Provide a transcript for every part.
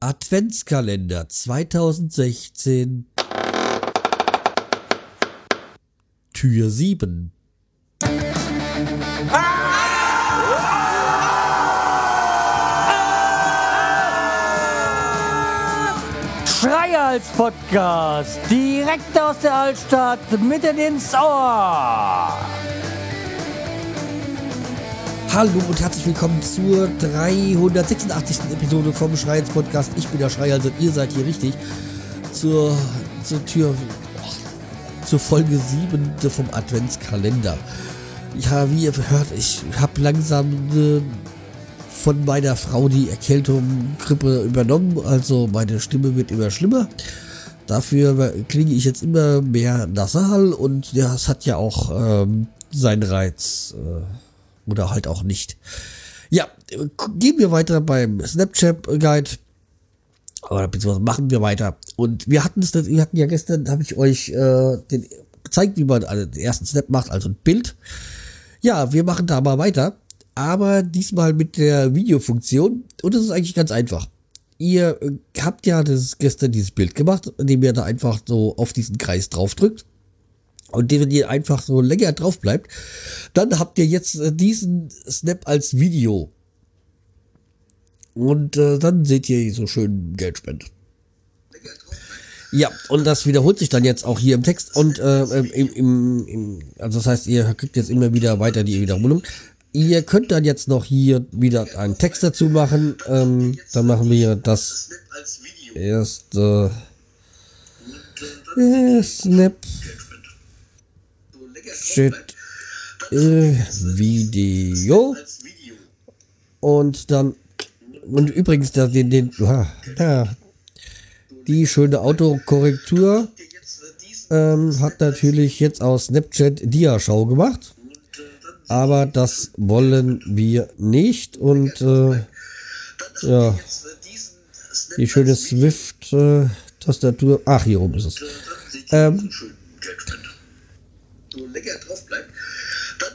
Adventskalender 2016 Tür 7 Schreihals Podcast, direkt aus der Altstadt, mitten ins Ohr. Hallo und herzlich willkommen zur 386. Episode vom Schreihals Podcast. Ich bin der Schreihals und ihr seid hier richtig zur, zur Tür, zur Folge 7 vom Adventskalender. Ja, wie ihr hört, ich habe langsam äh, von meiner Frau die Erkältung, Grippe übernommen. Also meine Stimme wird immer schlimmer. Dafür klinge ich jetzt immer mehr nasal und ja, es hat ja auch ähm, seinen Reiz. Äh, oder halt auch nicht. Ja, gehen wir weiter beim Snapchat Guide. Oder beziehungsweise machen wir weiter. Und wir hatten es, wir hatten ja gestern, habe ich euch äh, den, gezeigt, wie man den ersten Snap macht, also ein Bild. Ja, wir machen da mal weiter. Aber diesmal mit der Videofunktion. Und das ist eigentlich ganz einfach. Ihr habt ja das gestern dieses Bild gemacht, indem ihr da einfach so auf diesen Kreis drauf drückt und wenn ihr einfach so länger drauf bleibt, dann habt ihr jetzt äh, diesen Snap als Video. Und äh, dann seht ihr so schön Geldspende. Ja, und das wiederholt sich dann jetzt auch hier im Text und äh, im, im, im, also das heißt, ihr kriegt jetzt immer wieder weiter die Wiederholung. Ihr könnt dann jetzt noch hier wieder einen Text dazu machen. Ähm, dann machen wir das erste äh, Snap Äh, Video. Und dann, und übrigens, da, den, den, ja, die schöne Autokorrektur ähm, hat natürlich jetzt aus Snapchat Dia-Schau gemacht. Aber das wollen wir nicht. Und äh, ja, die schöne Swift-Tastatur. Äh, ach, hier oben ist es. Ähm, so länger drauf bleibt,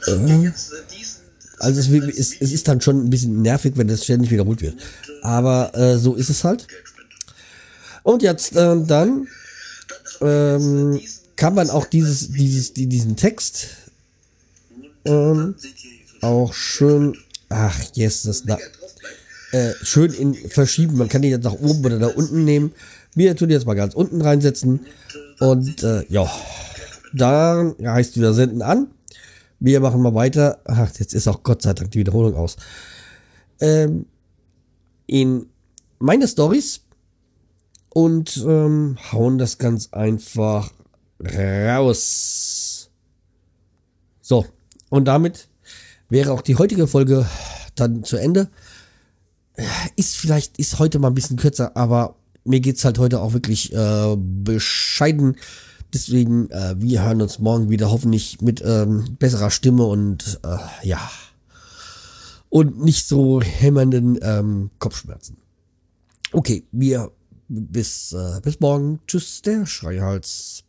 dann haben wir jetzt äh, diesen. Also es, ist, es ist dann schon ein bisschen nervig, wenn das ständig wiederholt wird. Aber äh, so ist es halt. Und jetzt äh, dann ähm, kann man auch dieses, dieses, diesen Text ähm, auch schön, ach yes, das da, äh, schön in verschieben. Man kann die jetzt nach oben oder nach unten nehmen. Wir tun jetzt mal ganz unten reinsetzen und äh, ja. Da heißt wieder senden an. Wir machen mal weiter. Ach, jetzt ist auch Gott sei Dank die Wiederholung aus. Ähm, in meine Stories und ähm, hauen das ganz einfach raus. So, und damit wäre auch die heutige Folge dann zu Ende. Ist vielleicht, ist heute mal ein bisschen kürzer, aber mir geht's halt heute auch wirklich äh, bescheiden Deswegen, äh, wir hören uns morgen wieder hoffentlich mit ähm, besserer Stimme und äh, ja. Und nicht so hämmernden ähm, Kopfschmerzen. Okay, wir bis, äh, bis morgen. Tschüss, der Schreihals.